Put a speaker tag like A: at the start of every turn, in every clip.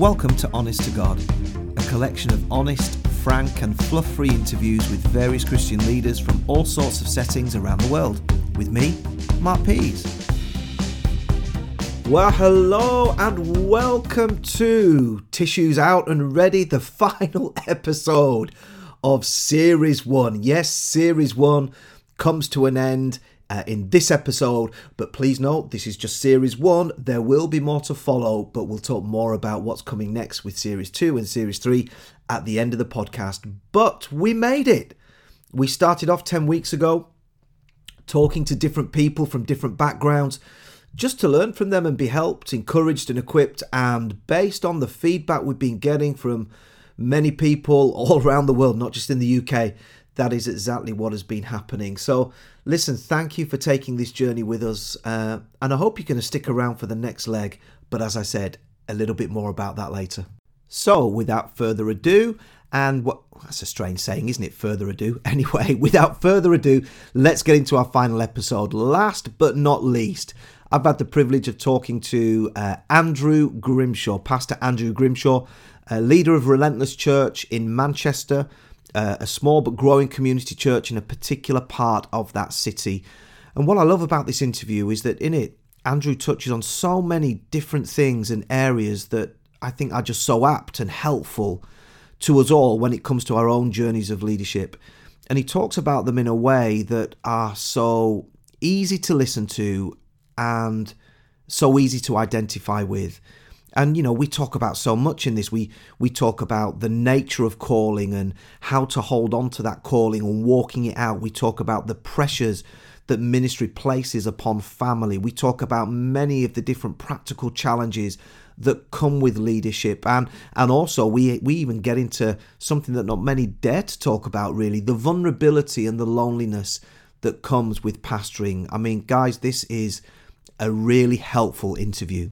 A: Welcome to Honest to God, a collection of honest, frank, and fluff free interviews with various Christian leaders from all sorts of settings around the world. With me, Mark Pease. Well, hello and welcome to Tissues Out and Ready, the final episode of Series 1. Yes, Series 1 comes to an end uh, in this episode. But please note, this is just series one. There will be more to follow, but we'll talk more about what's coming next with series two and series three at the end of the podcast. But we made it. We started off 10 weeks ago talking to different people from different backgrounds just to learn from them and be helped, encouraged, and equipped. And based on the feedback we've been getting from many people all around the world, not just in the UK, that is exactly what has been happening. So, listen, thank you for taking this journey with us. Uh, and I hope you're going to stick around for the next leg. But as I said, a little bit more about that later. So, without further ado, and what that's a strange saying, isn't it? Further ado. Anyway, without further ado, let's get into our final episode. Last but not least, I've had the privilege of talking to uh, Andrew Grimshaw, Pastor Andrew Grimshaw, uh, leader of Relentless Church in Manchester, uh, a small but growing community church in a particular part of that city. And what I love about this interview is that in it, Andrew touches on so many different things and areas that I think are just so apt and helpful to us all when it comes to our own journeys of leadership. And he talks about them in a way that are so easy to listen to and so easy to identify with and you know we talk about so much in this. We we talk about the nature of calling and how to hold on to that calling and walking it out. We talk about the pressures that ministry places upon family. We talk about many of the different practical challenges that come with leadership. And and also we we even get into something that not many dare to talk about really the vulnerability and the loneliness that comes with pastoring. I mean guys this is a really helpful interview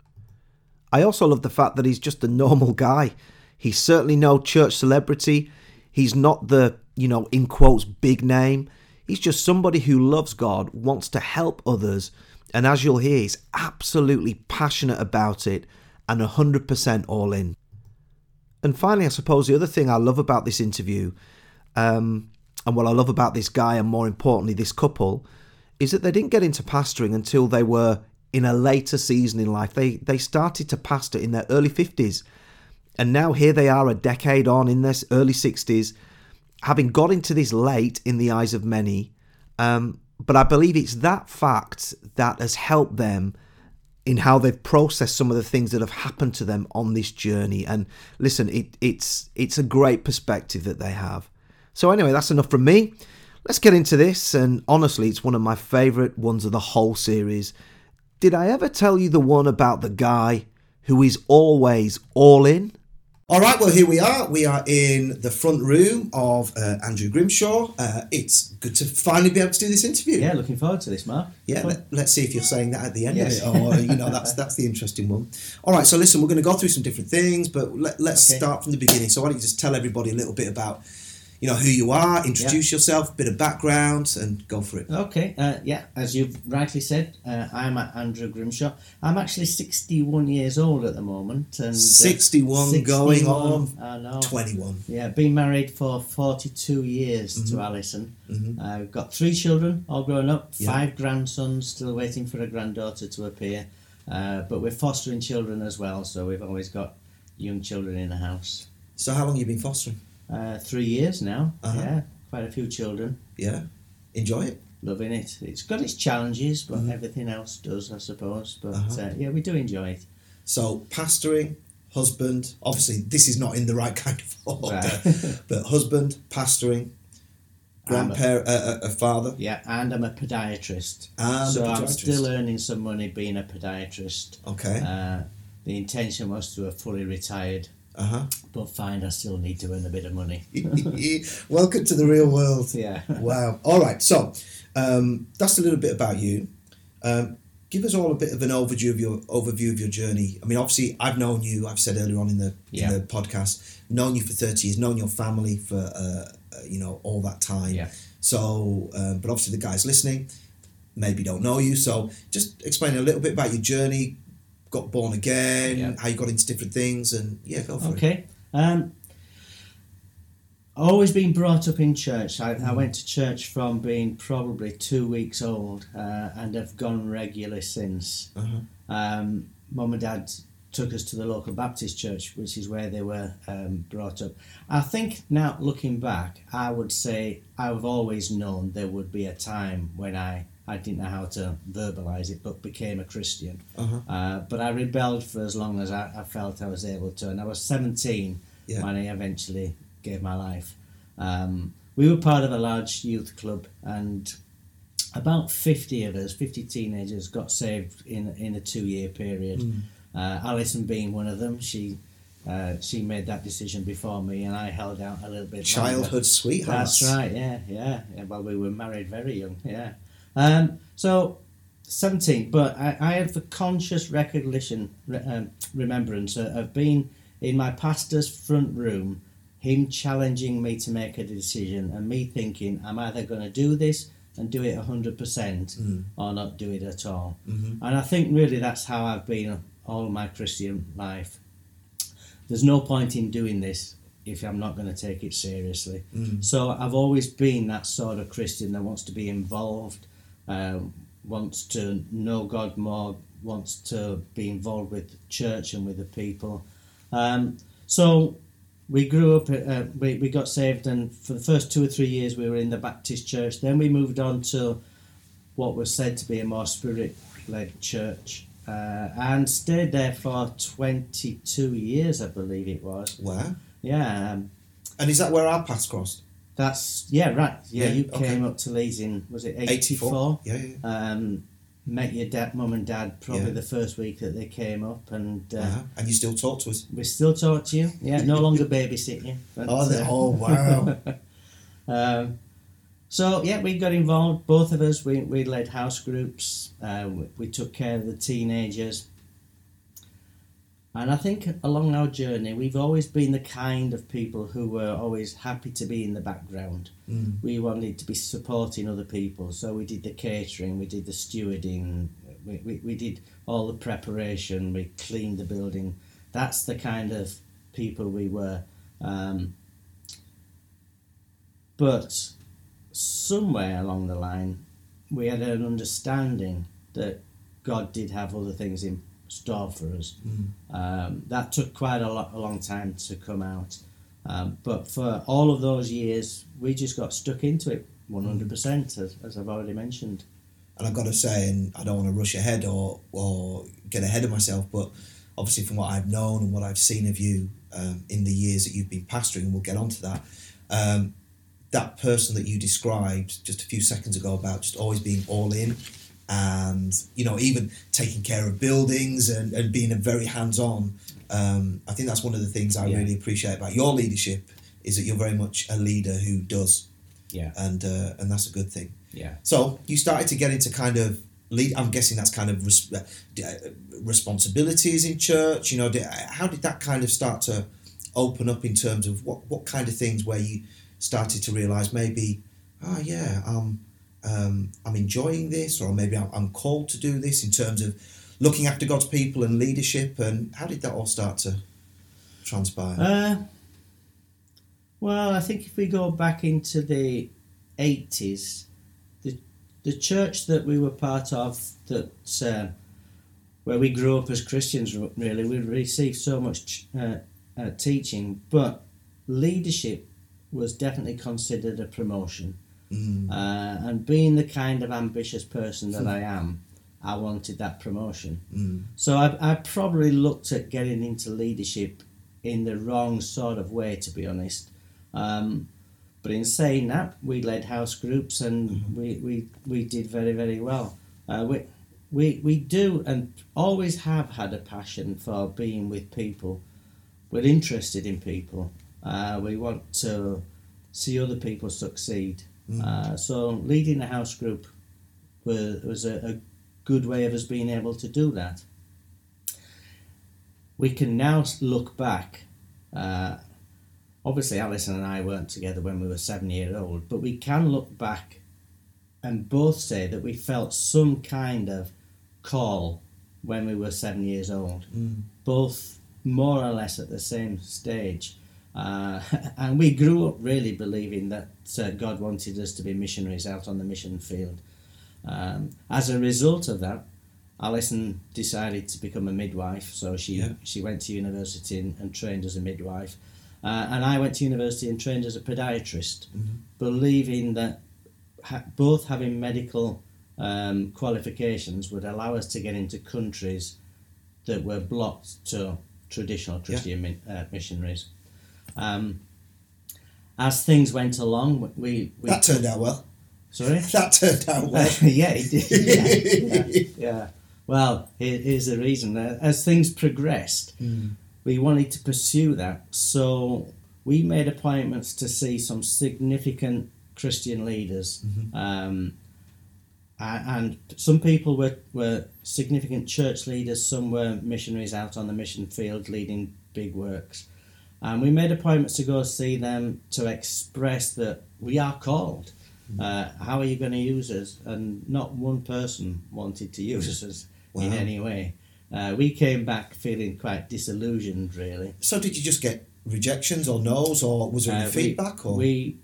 A: I also love the fact that he's just a normal guy. He's certainly no church celebrity. He's not the, you know, in quotes, big name. He's just somebody who loves God, wants to help others, and as you'll hear, he's absolutely passionate about it and 100% all in. And finally, I suppose the other thing I love about this interview, um, and what I love about this guy, and more importantly, this couple, is that they didn't get into pastoring until they were in a later season in life. They they started to pastor in their early 50s. And now here they are a decade on in their early 60s, having got into this late in the eyes of many. Um, but I believe it's that fact that has helped them in how they've processed some of the things that have happened to them on this journey. And listen, it, it's it's a great perspective that they have. So anyway, that's enough from me. Let's get into this. And honestly, it's one of my favourite ones of the whole series. Did I ever tell you the one about the guy who is always all in? All right, well, here we are. We are in the front room of uh, Andrew Grimshaw. Uh, it's good to finally be able to do this interview.
B: Yeah, looking forward to this, Mark.
A: Yeah, let, us see if you're saying that at the end yes. of it, or you know, that's that's the interesting one. All right, so listen, we're going to go through some different things, but let, us okay. start from the beginning. So why don't you just tell everybody a little bit about you know who you are, introduce yeah. yourself, bit of background, and go for it.
B: Okay, uh, yeah, as you've rightly said, uh, I'm Andrew Grimshaw. I'm actually 61 years old at the moment, and uh,
A: 61, 61 going on I know. 21.
B: Yeah, been married for 42 years mm-hmm. to Alison. Mm-hmm. Uh, we've got three children, all grown up, yeah. five grandsons, still waiting for a granddaughter to appear. Uh, but we're fostering children as well, so we've always got young children in the house.
A: So, how long have you been fostering?
B: Uh, three years now. Uh-huh. Yeah, quite a few children.
A: Yeah, enjoy it.
B: Loving it. It's got its challenges, but mm-hmm. everything else does, I suppose. But uh-huh. uh, yeah, we do enjoy it.
A: So, pastoring, husband. Obviously, this is not in the right kind of order, right. but husband, pastoring, grandparent, a, uh, uh, a, father.
B: Yeah, and I'm a podiatrist. And so podiatrist. I'm still earning some money being a podiatrist.
A: Okay.
B: Uh, the intention was to have fully retired uh-huh. But fine, I still need to earn a bit of money.
A: Welcome to the real world.
B: Yeah.
A: wow. All right. So um, that's a little bit about you. Um, give us all a bit of an overview of your overview of your journey. I mean, obviously, I've known you. I've said earlier on in the yeah. in the podcast, known you for thirty years, known your family for uh, uh, you know all that time.
B: Yeah.
A: So, um, but obviously, the guys listening maybe don't know you. So, just explain a little bit about your journey, got born again,
B: Yeah.
A: how you got into different things, and yeah, go for it.
B: Okay. Um, always been brought up in church. I, I went to church from being probably two weeks old uh, and have gone regular since.
A: Uh-huh.
B: Um, Mum and Dad took us to the local Baptist church, which is where they were um, brought up. I think now looking back, I would say I've always known there would be a time when I, I didn't know how to verbalise it, but became a Christian.
A: Uh-huh.
B: Uh, but I rebelled for as long as I, I felt I was able to, and I was 17
A: Yeah.
B: when I eventually gave my life. Um, we were part of a large youth club, and about 50 of us, 50 teenagers, got saved in in a two year period.
A: Mm.
B: Uh, Alison being one of them, she uh, she made that decision before me, and I held out a little bit. longer.
A: Childhood sweethearts.
B: That's right. Yeah, yeah, yeah. Well, we were married very young. Yeah. Um, so, seventeen. But I, I have the conscious recognition, re, um, remembrance of, being in my pastor's front room, him challenging me to make a decision, and me thinking, I'm either going to do this and do it hundred percent,
A: Mm.
B: or not do it at all.
A: Mhm.
B: And I think really that's how I've been all my Christian life. There's no point in doing this if I'm not going to take it seriously.
A: Mm.
B: So I've always been that sort of Christian that wants to be involved, um, wants to know God more, wants to be involved with the church and with the people. Um, so we grew up, uh, we, we got saved, and for the first two or three years we were in the Baptist church. Then we moved on to what was said to be a more spirit led church. Uh, and stayed there for 22 years, I believe it was.
A: Wow.
B: Yeah, um,
A: And is that where our paths crossed?
B: That's yeah, right. Yeah,
A: Yeah,
B: you
A: okay.
B: came up to Leeds in was it eighty four?
A: Yeah, yeah.
B: Um, met your dad, mum and dad probably
A: Yeah.
B: the first week that they came up, and uh,
A: Uh-huh. And you still talk to us.
B: we still talk to you. Yeah, no longer babysitting. you. but,
A: Oh,
B: uh,
A: oh, wow.
B: um, so yeah, we got involved. Both of us. We, we led house groups. Uh, we, we took care of the teenagers. And I think along our journey, we've always been the kind of people who were always happy to be in the background.
A: Mm.
B: We wanted to be supporting other people, so we did the catering, we did the stewarding, we, we, we did all the preparation, we cleaned the building. That's the kind of people we were. Um, but somewhere along the line, we had an understanding that God did have other things in store for us.
A: Mm.
B: Um, that took quite a, lot, a long time to come out. Um, but for all of those years, we just got stuck into it 100%, as, as I've already mentioned.
A: And I've got to say, and I don't want to rush ahead or, or get ahead of myself, but obviously from what I've known and what I've seen of you um, in the years that you've been pastoring, and we'll get onto that, um, that person that you described just a few seconds ago about just always being all in and, you know, even taking care of buildings and, and being a very hands-on, um, I think that's one of the things I
B: Yeah.
A: really appreciate about your leadership is that you're very much a leader who does,
B: Yeah,
A: and uh, and that's a good thing.
B: yeah.
A: So you started to get into kind of lead. I'm guessing that's kind of res- uh, uh, responsibilities in church. You know, did, how did that kind of start to open up in terms of what what kind of things where you started to realize maybe, oh yeah, um, um, I'm enjoying this, or maybe I'm, called to do this in terms of looking after God's people and leadership. And how did that all start to transpire?
B: Uh, well, I think if we go back into the 80s, the, the church that we were part of, that uh, where we grew up as Christians, really, we received so much uh, uh, teaching, but leadership was definitely considered a promotion.
A: Mm,
B: Uh, and being the kind of ambitious person that I am, I wanted that promotion.
A: mm,
B: So I, I probably looked at getting into leadership in the wrong sort of way, to be honest. Um, but in saying that, we led house groups and we, we, we did very, very well. Uh, we, we, we do and always have had a passion for being with people. We're interested in people. Uh, we want to see other people succeed.
A: Mm.
B: Uh, so leading the house group was, was a, a good way of us being able to do that. We can now look back. Uh, obviously, Alison and I weren't together when we were seven years old, but we can look back and both say that we felt some kind of call when we were seven years old,
A: Mm.
B: both more or less at the same stage. Uh, and we grew up really believing that uh, God wanted us to be missionaries out on the mission field. Um, as a result of that, Alison decided to become a midwife, so she
A: Yeah.
B: she went to university and, and trained as a midwife, uh, and I went to university and trained as a podiatrist,
A: Mhm.
B: believing that ha- both having medical um, qualifications would allow us to get into countries that were blocked to traditional Christian mi- uh, missionaries. Um, as things went along, we, we
A: That turned out well.
B: sorry.
A: That turned out well.
B: yeah, it did. Yeah, yeah, yeah. Well, here, here's the reason. Uh, As things progressed,
A: Mm.
B: we wanted to pursue that. So we made appointments to see some significant Christian leaders.
A: Mhm.
B: Um, and some people were, were significant church leaders, some were missionaries out on the mission field leading big works. And we made appointments to go see them to express that we are called. Uh, how are you going to use us? And not one person wanted to use us in any way. Uh, we came back feeling quite disillusioned, really.
A: So did you just get rejections or no's, or was there any
B: Uh, we-
A: feedback? Or
B: We,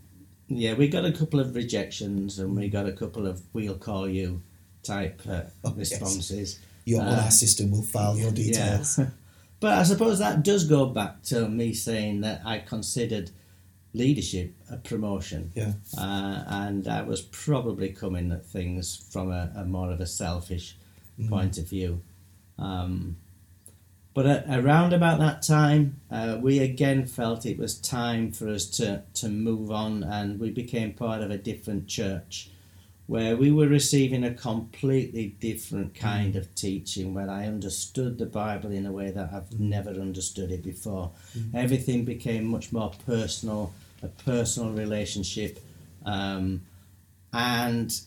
B: yeah, we got a couple of rejections and we got a couple of "we'll call you" type uh,
A: Oh, yes.
B: responses.
A: your on
B: uh,
A: our system will file your details?
B: Yeah. but I suppose that does go back to me saying that I considered leadership a promotion.
A: Yeah.
B: Uh, and I was probably coming at things from a, a more of a selfish
A: Mm.
B: point of view. Um, but at, around about that time, uh, we again felt it was time for us to, to move on, and we became part of a different church where we were receiving a completely different kind of teaching where I understood the Bible in a way that I've never understood it before. Everything became much more personal, a personal relationship, um, and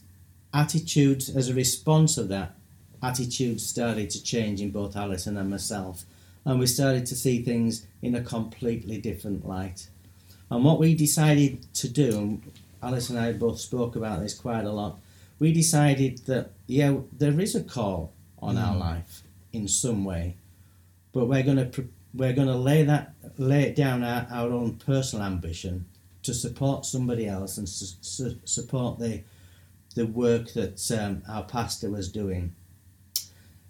B: attitudes as a response of that attitudes started to change in both Alison and myself, and we started to see things in a completely different light. And what we decided to do, Alice and I both spoke about this quite a lot, we decided that, yeah, there is a call on our life in some way, but we're going to we're going to lay that lay it down our, our own personal ambition to support somebody else and su- su- support the the work that um, our pastor was doing.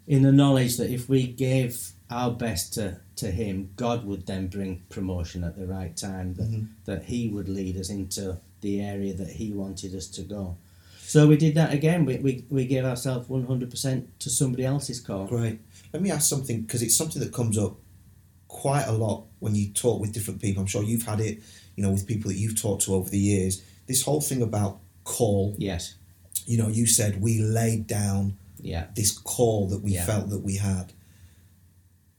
B: In the knowledge that if we gave our best to, to him, God would then bring promotion at the right time, that,
A: Mhm.
B: that he would lead us into the area that he wanted us to go. So we did that again. We, we, we gave ourselves 100% to somebody else's call.
A: Great. Let me ask something because it's something that comes up quite a lot when you talk with different people. I'm sure you've had it, you know, with people that you've talked to over the years. This whole thing about call.
B: Yes.
A: You know, you said we laid down
B: Yeah.
A: this call that we
B: Yeah.
A: felt that we had.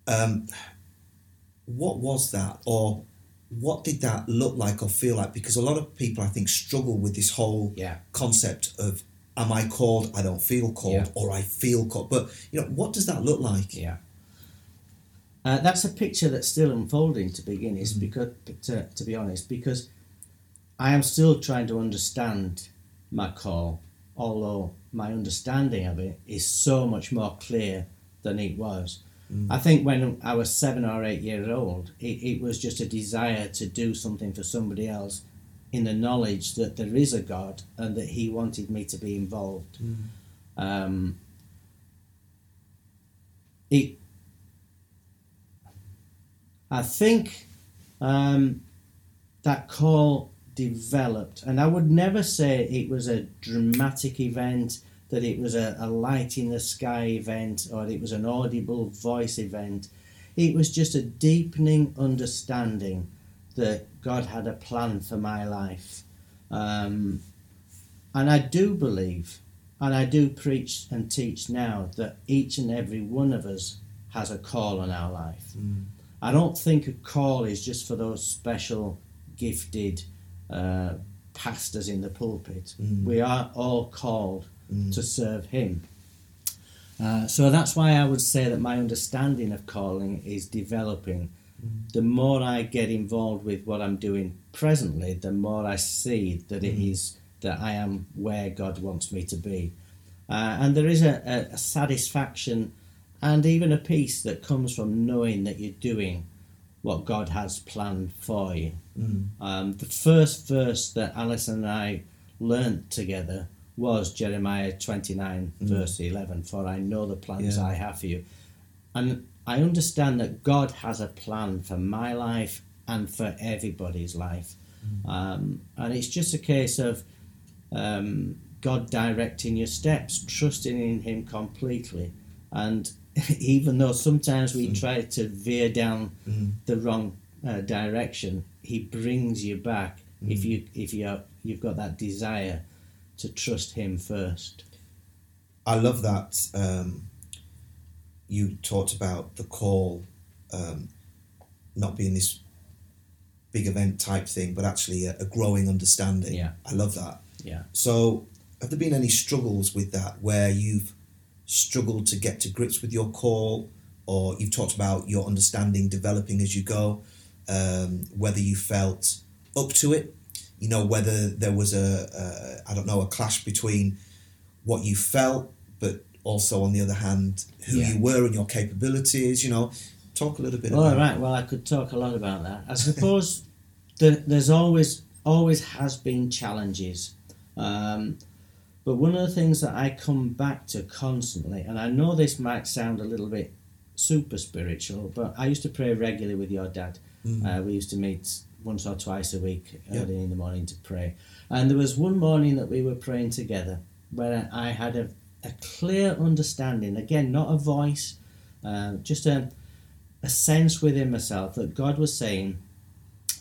A: Um, what was that, or what did that look like or feel like? Because a lot of people, I think, struggle with this whole
B: Yeah.
A: concept of "Am I called? I don't feel called,
B: Yeah.
A: or I feel called." But you know, what does that look like?
B: Yeah. Uh, that's a picture that's still unfolding to begin, is because to, to be honest, because I am still trying to understand my call, although my understanding of it is so much more clear than it was. I think when I was seven or eight years old, it, it was just a desire to do something for somebody else in the knowledge that there is a God and that He wanted me to be involved. Um, it, I think um, that call developed, and I would never say it was a dramatic event, that it was a, a light in the sky event, or it was an audible voice event. It was just a deepening understanding that God had a plan for my life. Um, and I do believe, and I do preach and teach now, that each and every one of us has a call on our life. I don't think a call is just for those special, gifted uh, pastors in the pulpit.
A: Mm.
B: We are all called
A: Mm.
B: to serve Him. Uh, so that's why I would say that my understanding of calling is developing. The more I get involved with what I'm doing presently, the more I see that it is that I am where God wants me to be. Uh, and there is a, a, a satisfaction and even a peace that comes from knowing that you're doing what God has planned for you.
A: Mm.
B: Um, the first verse that Alison and I learnt together was Jeremiah 29, verse 11 For I know the plans
A: Yeah.
B: I have for you. And I understand that God has a plan for my life and for everybody's life. Um, and it's just a case of um, God directing your steps, trusting in Him completely. And even though sometimes we try to veer down the wrong uh, direction, He brings you back if you if you you've got that desire to trust Him first.
A: I love that um, you talked about the call um, not being this big event type thing, but actually a, a growing understanding.
B: Yeah.
A: I love that.
B: Yeah.
A: So, have there been any struggles with that where you've struggled to get to grips with your call, or you've talked about your understanding developing as you go? Um, whether you felt up to it, you know, whether there was a, a I don't know a clash between what you felt, but also on the other hand, who
B: Yeah.
A: you were and your capabilities. You know, talk a little bit
B: All
A: about.
B: right. Well, I could talk a lot about that. I suppose the, there's always always has been challenges, um, but one of the things that I come back to constantly, and I know this might sound a little bit super spiritual, but I used to pray regularly with your dad. Uh, we used to meet once or twice a week early in the morning to pray, and there was one morning that we were praying together where I had a, a clear understanding. Again, not a voice, uh, just a a sense within myself that God was saying,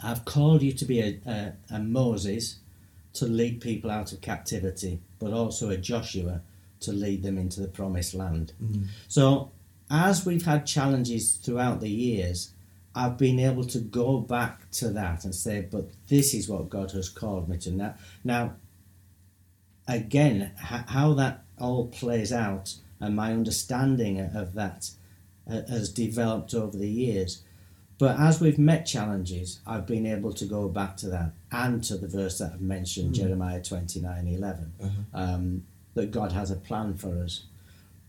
B: I've called you to be a, a, a Moses to lead people out of captivity, but also a Joshua to lead them into the promised land. So, as we've had challenges throughout the years, I've been able to go back to that and say, but this is what God has called me to. Now, now again, how that all plays out and my understanding of that uh, has developed over the years. But as we've met challenges, I've been able to go back to that and to the verse that I've mentioned, Jeremiah twenty nine eleven, um, that God has a plan for us.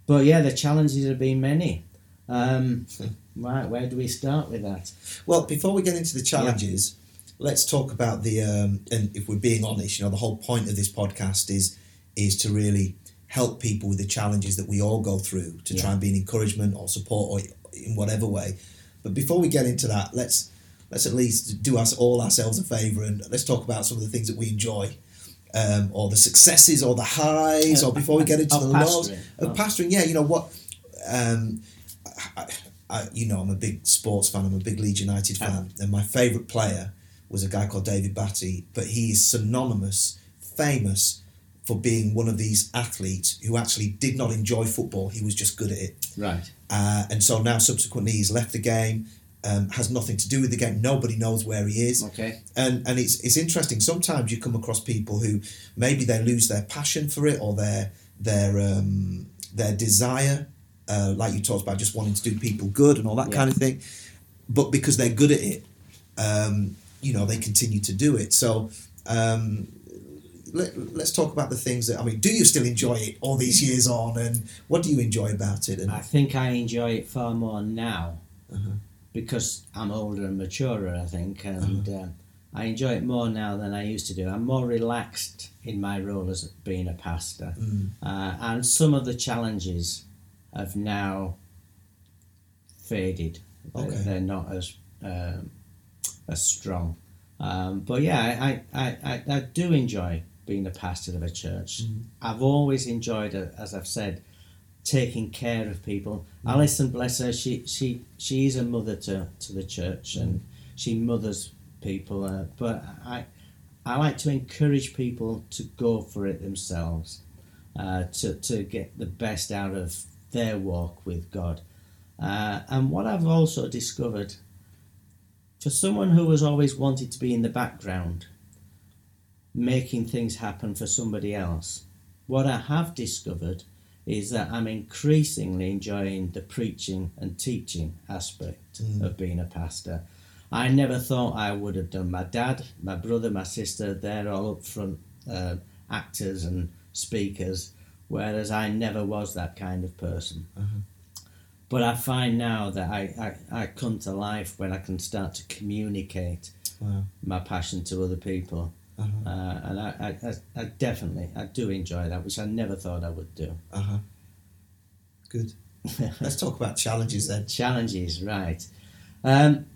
B: But yeah, the challenges have been many. Um, right, where do we start with that?
A: Well, before we get into the challenges, let's talk about the. Um, and if we're being honest, you know, the whole point of this podcast is is to really help people with the challenges that we all go through to try and be an encouragement or support or in whatever way. But before we get into that, let's let's at least do us all ourselves a favour and let's talk about some of the things that we enjoy. Um, or the successes or the highs, or before we get into the lows
B: pastoring.
A: of
B: Oh.
A: pastoring, yeah, you know what, um, I, I, you know, I'm a big sports fan. I'm a big Leeds United fan, and my favourite player was a guy called David Batty. But he is synonymous, famous for being one of these athletes who actually did not enjoy football. He was just good at it,
B: Right.
A: uh, and so now subsequently he's left the game. Um, has nothing to do with the game. Nobody knows where he is
B: Okay.
A: and and it's it's interesting. Sometimes you come across people who maybe they lose their passion for it or their their um, their desire, uh, like you talked about, just wanting to do people good and all that
B: Yeah.
A: kind of thing. But because they're good at it, um, you know, they continue to do it. So. Um, let, let's talk about the things that I mean. Do you still enjoy it all these years on, and what do you enjoy about it? And
B: I think I enjoy it far more now
A: Uh-huh.
B: because I'm older and maturer, I think, and um, I enjoy it more now than I used to do. I'm more relaxed in my role as being a pastor,
A: Mm.
B: uh, and some of the challenges have now faded. They're-
A: Okay.
B: They're not as um, as strong. Um, but yeah, I, I, I, I do enjoy being the pastor of a church. I've always enjoyed, as I've said, taking care of people. Alison, bless her, she she she is a mother to, to the church and she mothers people. Uh, but I I like to encourage people to go for it themselves, uh, to to get the best out of their walk with God. Uh, and what I've also discovered, for someone who has always wanted to be in the background, making things happen for somebody else, what I have discovered is that I'm increasingly enjoying the preaching and teaching aspect of being a pastor. I never thought I would have done. My dad, my brother, my sister, they're all up front uh, actors and speakers, whereas I never was that kind of person. But I find now that I, I, I come to life when I can start to communicate
A: Wow.
B: my passion to other people.
A: Uh-huh.
B: Uh, and I, I, I, definitely, I do enjoy that, which I never thought I would do.
A: Uh huh. Good. Let's talk about challenges then.
B: Challenges, right. Um,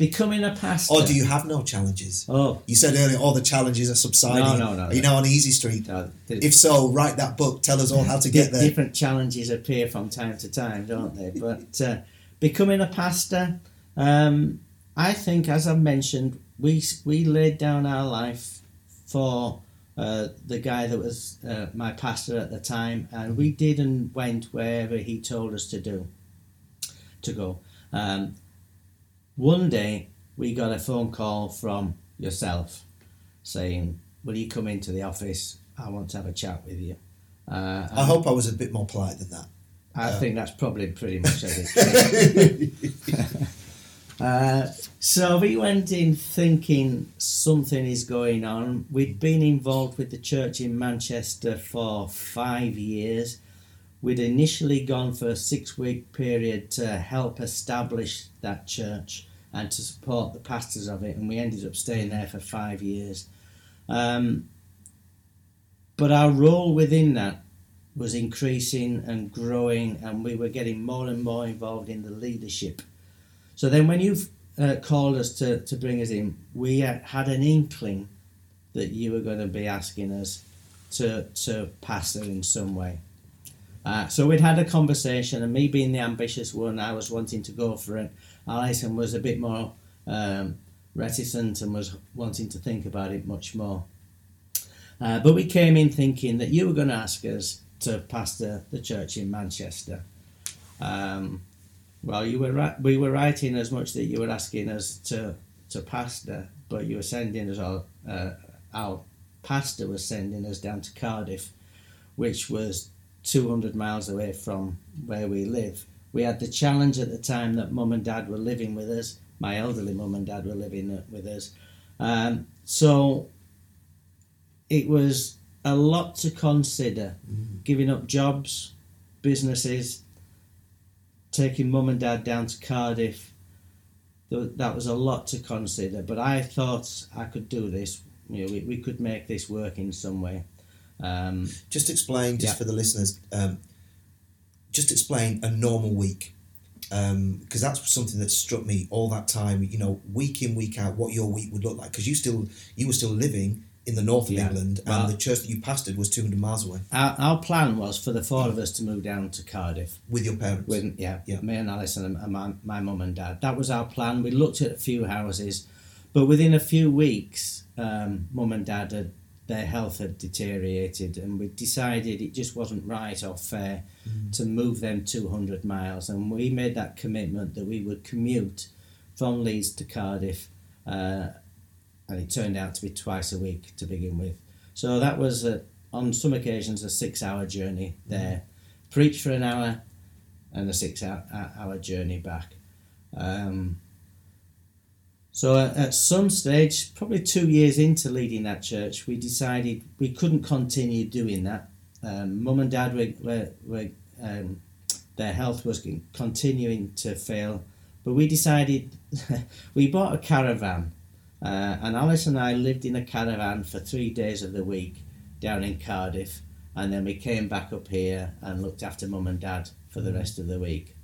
B: becoming a pastor.
A: Or do you have no challenges?
B: Oh,
A: You said earlier all the challenges are subsiding.
B: No, no, no,
A: Are you
B: no.
A: now on easy street?
B: no,
A: If so, write that book. Tell us all how to get there.
B: Different challenges appear from time to time, don't they? But uh, becoming a pastor, um, I think, as I mentioned, we we laid down our life for uh, the guy that was uh, my pastor at the time, and we did and went wherever he told us to do, to go. Um, one day we got a phone call from yourself saying, "Will you come into the office? I want to have a chat with you." Uh,
A: I hope I was a bit more polite than that.
B: I think that's probably pretty much it. uh, so we went in thinking something is going on. We'd been involved with the church in Manchester for five years. We'd initially gone for a six week period to help establish that church and to support the pastors of it, and we ended up staying there for five years. Um, but our role within that was increasing and growing, and we were getting more and more involved in the leadership. So then, when you uh, called us to, to bring us in, we had an inkling that you were going to be asking us to, to pastor in some way. Uh, so we'd had a conversation, and me being the ambitious one, I was wanting to go for it. Alison was a bit more um, reticent and was wanting to think about it much more. Uh, but we came in thinking that you were going to ask us to pastor the church in Manchester. Um, well, you were right. We were writing as much that you were asking us to to pastor, but you were sending us all. Uh, our pastor was sending us down to Cardiff, which was 200 miles away from where we live. We had the challenge at the time that mum and dad were living with us. My elderly mum and dad were living uh, with us. Um, so it was a lot to consider giving up jobs, businesses, taking mum and dad down to Cardiff. That was a lot to consider, but I thought I could do this. You know, we, we could make this work in some way. Um,
A: Just explain, just
B: Yeah.
A: for the listeners, um, just explain a normal week. Because that's something that struck me all that time. You know, week in, week out, what your week would look like. Because you still, you were still living in the north of
B: Yeah.
A: England, and the church that you pastored was two hundred miles away
B: our, our plan was for the four of us to move down to Cardiff.
A: with your parents.
B: With yeah,
A: Yeah.
B: me and Alison and and my my mum and dad. That was our plan. We looked at a few houses, but within a few weeks, um, mum and dad had their health had deteriorated, and we decided it just wasn't right or fair to move them two hundred miles. And we made that commitment that we would commute from Leeds to Cardiff, uh, and it turned out to be twice a week to begin with. So that was a, on some occasions a six-hour journey there. Preach for an hour, and a six-hour hour journey back. Um, so at, at some stage, probably two years into leading that church, we decided we couldn't continue doing that. Um, Mum and Dad were, were, were um, their health was continuing to fail, but we decided we bought a caravan, uh, and Alice and I lived in a caravan for three days of the week down in Cardiff, and then we came back up here and looked after Mum and Dad for the rest of the week.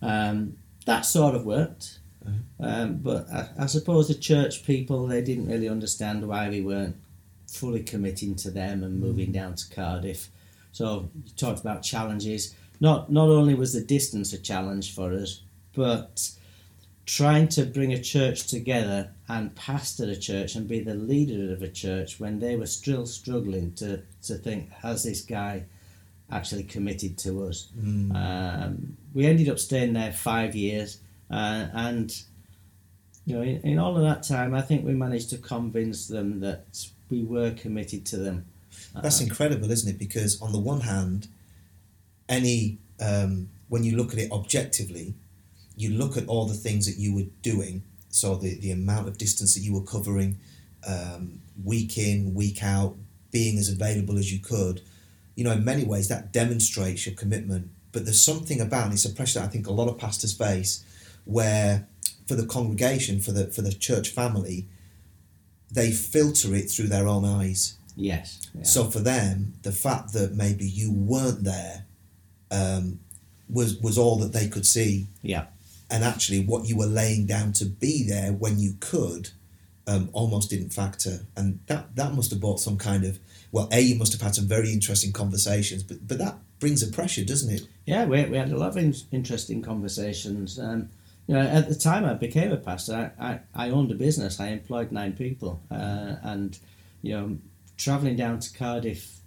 B: Um, that sort of worked. Um, but I, I suppose the church people they didn't really understand why we weren't fully committing to them and moving down to Cardiff. So you talked about challenges. Not not only was the distance a challenge for us, but trying to bring a church together and pastor a church and be the leader of a church when they were still struggling to, to think, has this guy actually committed to us? Um, we ended up staying there five years, uh, and you know, in, in all of that time, I think we managed to convince them that we were committed to them.
A: That's incredible, isn't it? Because on the one hand, any um, when you look at it objectively, you look at all the things that you were doing. So the the amount of distance that you were covering, um, week in, week out, being as available as you could. You know, in many ways, that demonstrates your commitment. but there's something about and it's a pressure that I think a lot of pastors face, where for the congregation, for the for the church family, they filter it through their own eyes.
B: Yes. yeah.
A: So for them, the fact that maybe you weren't there um, was was all that they could see,
B: yeah.
A: and actually what you were laying down to be there when you could um, almost didn't factor, and that that must have brought some kind of well, a you must have had some very interesting conversations, but but that brings a pressure, doesn't it?
B: Yeah, we, we had a lot of in, interesting conversations. Um, you know, at the time I became a pastor, I, I, I owned a business. I employed nine people, uh, and you know, traveling down to Cardiff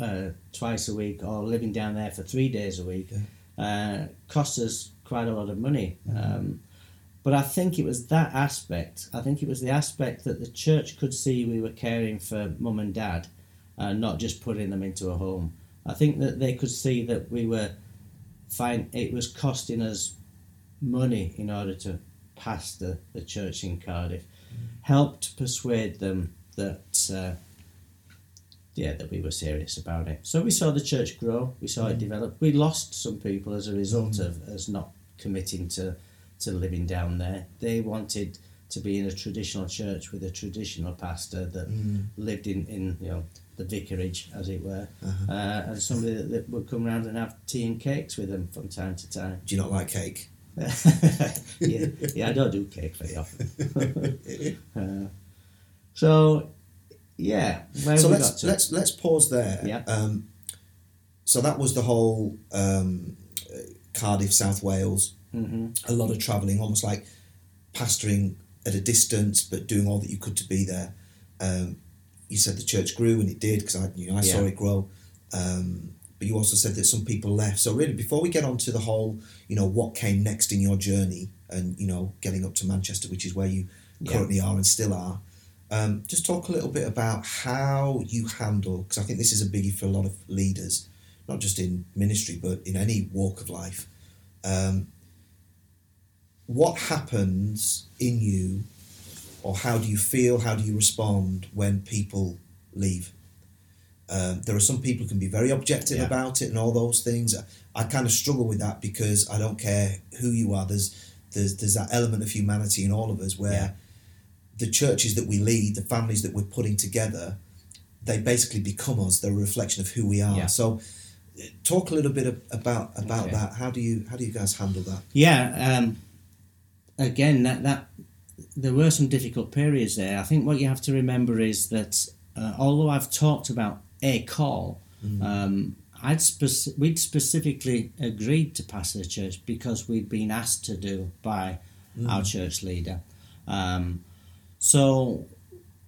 B: uh, twice a week or living down there for three days a week uh, cost us quite a lot of money. Um, but I think it was that aspect. I think it was the aspect that the church could see we were caring for mum and dad, and not just putting them into a home. I think that they could see that we were fine. It was costing us money in order to pastor the church in Cardiff. Helped persuade them that uh, yeah that we were serious about it. So we saw the church grow. We saw it develop. We lost some people as a result of us not committing to to living down there. They wanted to be in a traditional church with a traditional pastor that lived in, in you know the vicarage as it were, uh and somebody that, that would come round and have tea and cakes with them from time to time.
A: Do you not like cake?
B: yeah, yeah, I don't do cake very often. uh, so, yeah,
A: so let's let's let's pause there.
B: Yeah.
A: Um, so that was the whole um, Cardiff, South Wales.
B: hmm
A: A lot of travelling, almost like pastoring at a distance, but doing all that you could to be there. Um, you said the church grew, and it did because I you know, I saw it grow. Um, but you also said that some people left. So really, before we get on to the whole, you know, what came next in your journey, and you know, getting up to Manchester, which is where you
B: Yeah.
A: currently are and still are. Um, just talk a little bit about how you handle, because I think this is a biggie for a lot of leaders, not just in ministry, but in any walk of life. Um, what happens in you, or how do you feel, how do you respond when people leave? Um, there are some people who can be very objective
B: Yeah.
A: about it and all those things. I kind of struggle with that because I don't care who you are. There's there's there's that element of humanity in all of us where
B: Yeah.
A: the churches that we lead, the families that we're putting together, they basically become us. They're a reflection of who we are.
B: Yeah.
A: So, talk a little bit about about
B: Okay.
A: that. How do you how do you guys handle that?
B: Yeah, um, again, that, that there were some difficult periods there. I think what you have to remember is that uh, although I've talked about a call, um, I'd spec- we'd specifically agreed to pastor the church because we'd been asked to do by our church leader. Um, so,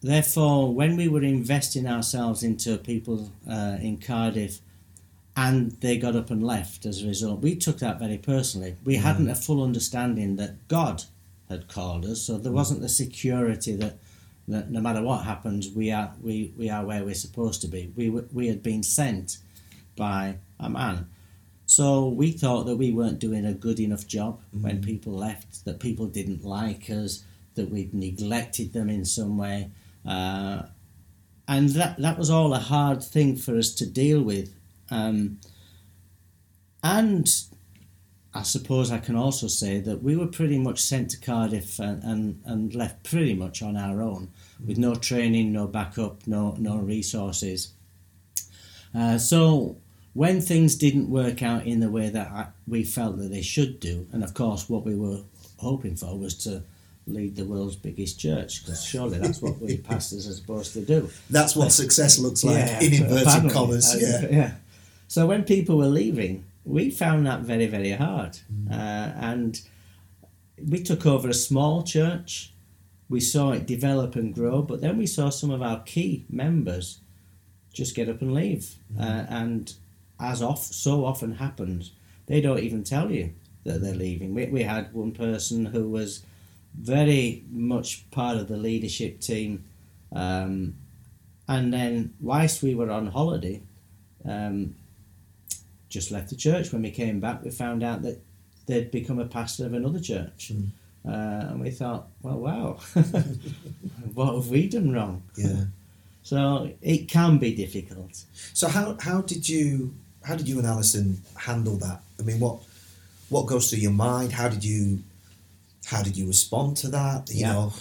B: therefore, when we were investing ourselves into people uh, in Cardiff and they got up and left as a result. We took that very personally. We hadn't a full understanding that God had called us, so there wasn't the security that, that no matter what happens, we are we, we are where we're supposed to be. We we had been sent by a man, so we thought that we weren't doing a good enough job when people left. That people didn't like us. That we'd neglected them in some way. Uh, and that that was all a hard thing for us to deal with. Um, and I suppose I can also say that we were pretty much sent to Cardiff and, and, and left pretty much on our own with no training, no backup, no, no resources. Uh, so when things didn't work out in the way that I, we felt that they should do, and of course what we were hoping for was to lead the world's biggest church, because surely that's what we pastors are supposed to do.
A: That's what success looks like
B: Yeah,
A: in inverted commas.
B: Uh,
A: Yeah.
B: yeah. So when people were leaving, we found that very, very hard.
A: Mm.
B: Uh, and we took over a small church. We saw it develop and grow, but then we saw some of our key members just get up and leave.
A: Mm.
B: Uh, and as off, so often happens, they don't even tell you that they're leaving. We, we had one person who was very much part of the leadership team. Um, and then, whilst we were on holiday, um, just left the church. When we came back, we found out that they'd become a pastor of another church. Uh, and we thought, well, wow, what have we done wrong?
A: Yeah.
B: So it can be difficult.
A: So how how did you how did you and Alison handle that? I mean, what what goes through your mind? How did you how did you respond to that? You
B: Yeah.
A: know,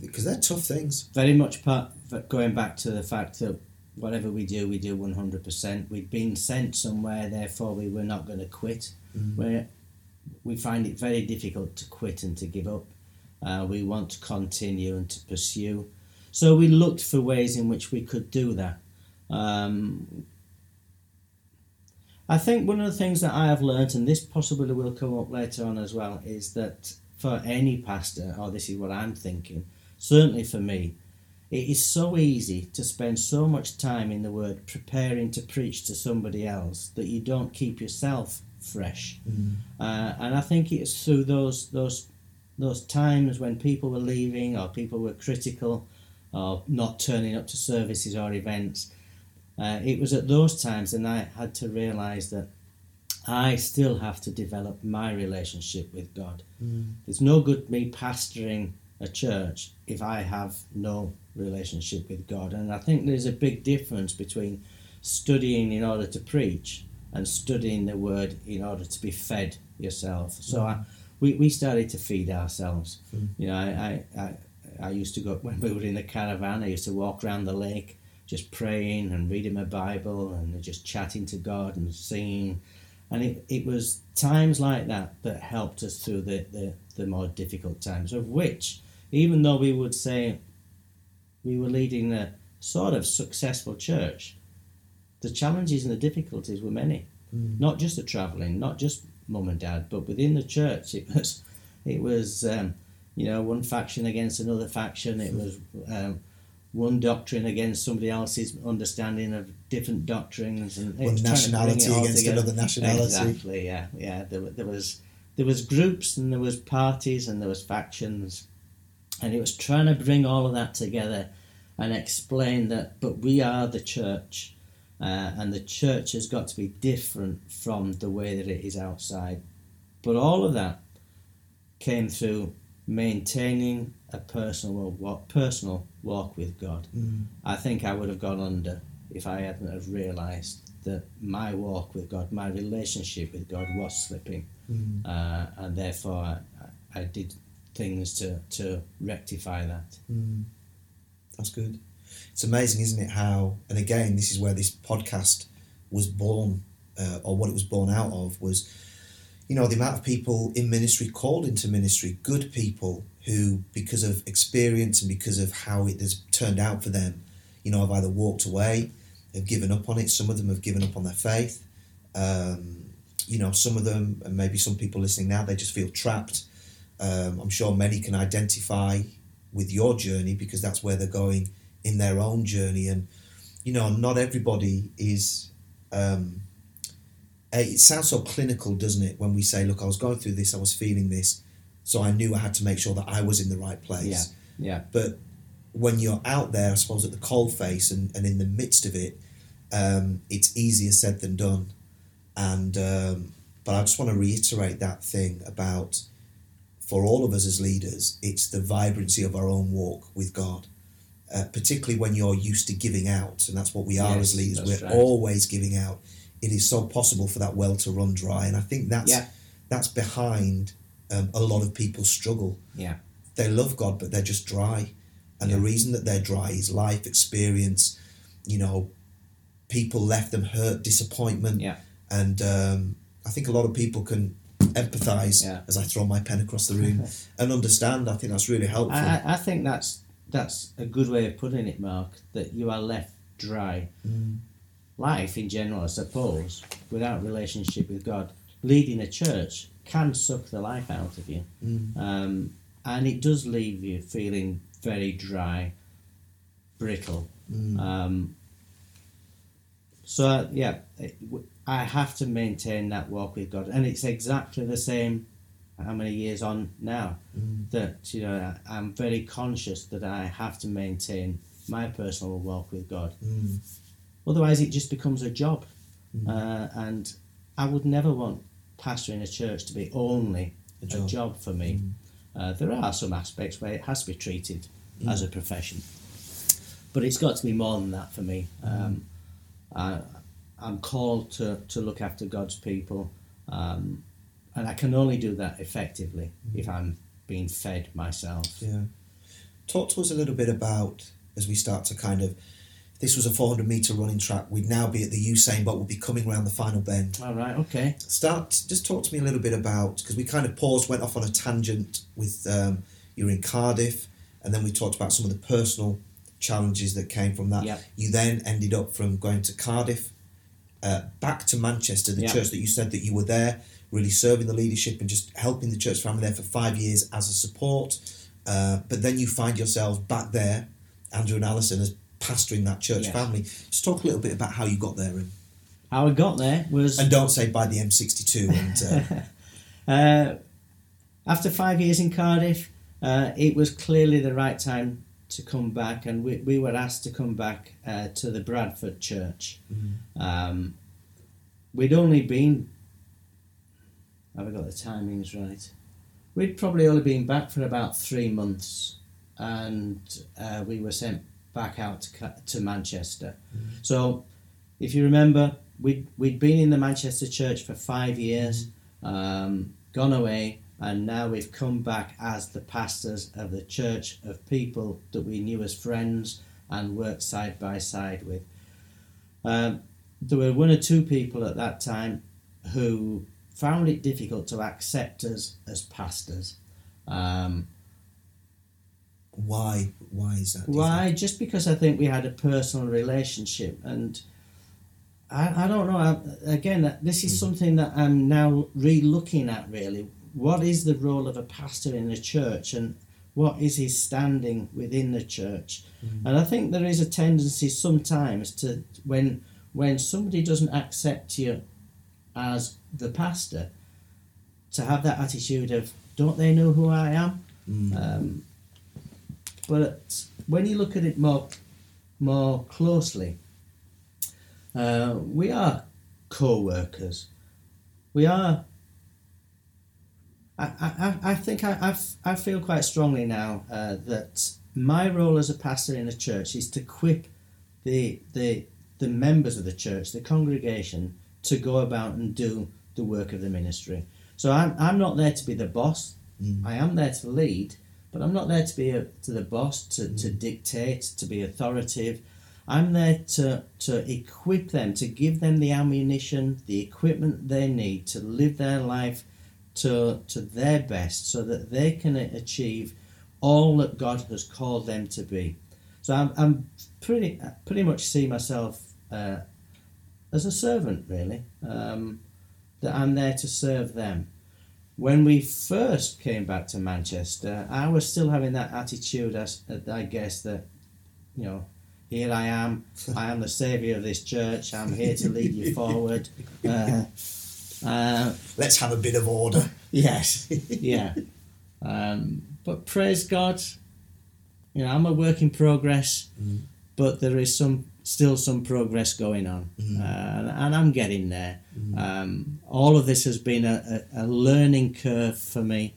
A: because they're tough things.
B: very much part but going back to the fact that whatever we do, we do 100%. We'd been sent somewhere, therefore we were not going to quit. Where we find it very difficult to quit and to give up. Uh, we want to continue and to pursue. So we looked for ways in which we could do that. Um, I think one of the things that I have learnt, and this possibly will come up later on as well, is that for any pastor, or this is what I'm thinking, certainly for me, it is so easy to spend so much time in the Word preparing to preach to somebody else that you don't keep yourself fresh. Uh, and I think it's through those those those times when people were leaving or people were critical or not turning up to services or events. Uh, it was at those times, and I had to realise that I still have to develop my relationship with God. It's no good me pastoring a church if I have no relationship with God. And I think there's a big difference between studying in order to preach and studying the Word in order to be fed yourself. So I, we, we started to feed ourselves. Hmm. You know, I, I, I, I used to go, when we were in the caravan, I used to walk around the lake just praying and reading my Bible and just chatting to God and singing. And it, it was times like that that helped us through the, the, the more difficult times, of which, even though we would say we were leading a sort of successful church, the challenges and the difficulties were many. Not just the travelling, not just mum and dad, but within the church, it was, it was, um, you know, one faction against another faction. It was um, one doctrine against somebody else's understanding of different doctrines, and
A: One
B: was trying to bring
A: nationality against
B: together.
A: another nationality.
B: Exactly. Yeah. Yeah. There, there was there was groups and there was parties and there was factions, and it was trying to bring all of that together and explain that. But we are the church, uh, and the church has got to be different from the way that it is outside. But all of that came through maintaining a personal walk, personal walk with God. I think I would have gone under if I hadn't have realised that my walk with God, my relationship with God, was slipping, uh, and therefore I, I did things to to rectify that.
A: That's good. It's amazing, isn't it? How, and again, this is where this podcast was born, uh, or what it was born out of, was, you know, the amount of people in ministry called into ministry, good people who, because of experience and because of how it has turned out for them, you know, have either walked away, have given up on it. Some of them have given up on their faith. Um, you know, some of them, and maybe some people listening now, they just feel trapped. Um, I'm sure many can identify with your journey because that's where they're going in their own journey. And you know not everybody is um, eh, it sounds so clinical doesn't it? When we say look i was going through this i was feeling this so i knew i had to make sure that i was in the right place.
B: Yeah.
A: but when you're out there i suppose at the cold face and, and in the midst of it um, it's easier said than done. And um, but i just want to reiterate that thing about for all of us as leaders, it's the vibrancy of our own walk with God. Uh, particularly when you're used to giving out, and that's what we are
B: Yes,
A: as leaders. We're
B: right.
A: always giving out. It is so possible for that well to run dry, and I think that's
B: Yeah.
A: that's behind um, a lot of people's struggle.
B: Yeah.
A: They love God, but they're just dry, and the reason that they're dry is life experience. You know, people left them hurt, disappointment,
B: Yeah.
A: and um, I think a lot of people can empathise
B: Yeah.
A: as I throw my pen across the room and understand. I think that's really helpful.
B: I, I- think that's that's a good way of putting it, Mark. That you are left dry. Life in general, I suppose, without relationship with God, leading a church can suck the life out of you, um, and it does leave you feeling very dry, brittle. Um, so uh, yeah, I have to maintain that walk with God, and it's exactly the same. How many years on now? That you know, I'm very conscious that I have to maintain my personal walk with God. Otherwise, it just becomes a job, uh, and I would never want pastoring a church to be only
A: A
B: a
A: job.
B: job, for me. Uh, there are some aspects where it has to be treated as a profession, but it's got to be more than that for me. Um, I, I'm called to, to look after God's people, um, and I can only do that effectively if I'm being fed myself.
A: Yeah. Talk to us a little bit about as we start to kind of. This was a 400 meter running track. We'd now be at the Usain Bolt. We'll be coming around the final bend.
B: All right, okay.
A: Start. Just talk to me a little bit about because we kind of paused, went off on a tangent with um, you were in Cardiff, and then we talked about some of the personal challenges that came from that.
B: Yeah.
A: You then ended up from going to Cardiff, uh, back to Manchester, the
B: Yeah.
A: church that you said that you were there, really serving the leadership and just helping the church family there for five years as a support. Uh, but then you find yourself back there, Andrew and Alison, as pastoring that church
B: Yes.
A: family. Just talk a little bit about how you got there, and,
B: How I got there was
A: and don't say by the M62. And uh,
B: Uh, after five years in Cardiff, uh, it was clearly the right time to come back, and we, we were asked to come back uh, to the Bradford Church. Um, we'd only been, have I got the timings right? We'd probably only been back for about three months, and uh, we were sent back out to, to Manchester. So, if you remember, we'd, we'd been in the Manchester church for five years, um, gone away, and now we've come back as the pastors of the church of people that we knew as friends and worked side by side with. Um, there were one or two people at that time who found it difficult to accept us as pastors. Um,
A: why? Why is that?
B: why? Just because I think we had a personal relationship, and I, I don't know. I, again, this is something that I'm now re-looking at. Really, what is the role of a pastor in a church, and what is his standing within the church? And I think there is a tendency sometimes to when when somebody doesn't accept you as the pastor, to have that attitude of don't they know who I am? Um, but when you look at it more more closely, uh, we are co-workers. We are. I, I, I think I, I, f- I feel quite strongly now uh, that my role as a pastor in a church is to equip the, the, the members of the church, the congregation, to go about and do the work of the ministry. So I'm, I'm not there to be the boss. I am there to lead, but I'm not there to be a, to the boss, to, to dictate, to be authoritative. I'm there to, to equip them, to give them the ammunition, the equipment they need to live their life to, to their best so that they can achieve all that God has called them to be. So I'm, I'm pretty, pretty much see myself uh, as a servant, really, um, that I'm there to serve them. When we first came back to Manchester, I was still having that attitude, as I guess, that, you know, here I am, I am the saviour of this church, I'm here to lead you forward. Uh, uh,
A: Let's have a bit of order.
B: Yes, yeah. Um, but praise God, you know, I'm a work in progress, but there is some still some progress going on, uh, and, and I'm getting there. Um, all of this has been a, a, a learning curve for me.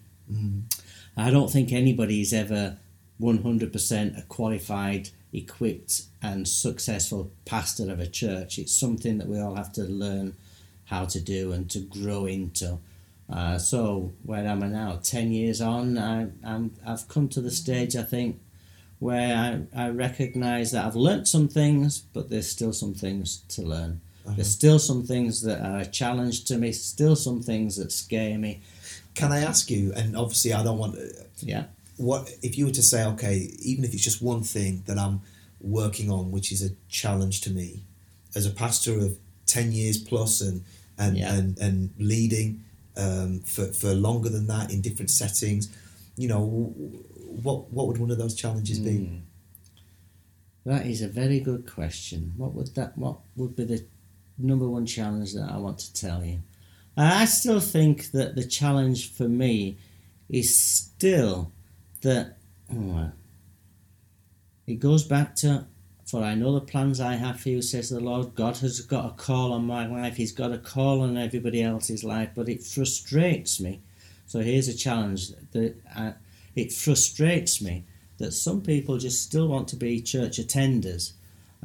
B: I don't think anybody's ever 100% a qualified, equipped, and successful pastor of a church. It's something that we all have to learn how to do and to grow into. Uh, so where am I now? Ten years on, I, I'm, I've come to the stage I think where I, I recognise that I've learnt some things, but there's still some things to learn. There's still some things that are a challenge to me. Still some things that scare me.
A: Can I ask you? And obviously, I don't want.
B: Yeah.
A: What if you were to say, okay, even if it's just one thing that I'm working on, which is a challenge to me, as a pastor of ten years plus and and
B: Yeah.
A: and, and leading um, for for longer than that in different settings, you know, what what would one of those challenges be?
B: Hmm. That is a very good question. What would that? What would be the number one challenge that I want to tell you? I still think that the challenge for me is still that oh, it goes back to for I know the plans I have for you, says the Lord. God has got a call on my life. He's got a call on everybody else's life, but it frustrates me. So here's a challenge that uh, it frustrates me that some people just still want to be church attenders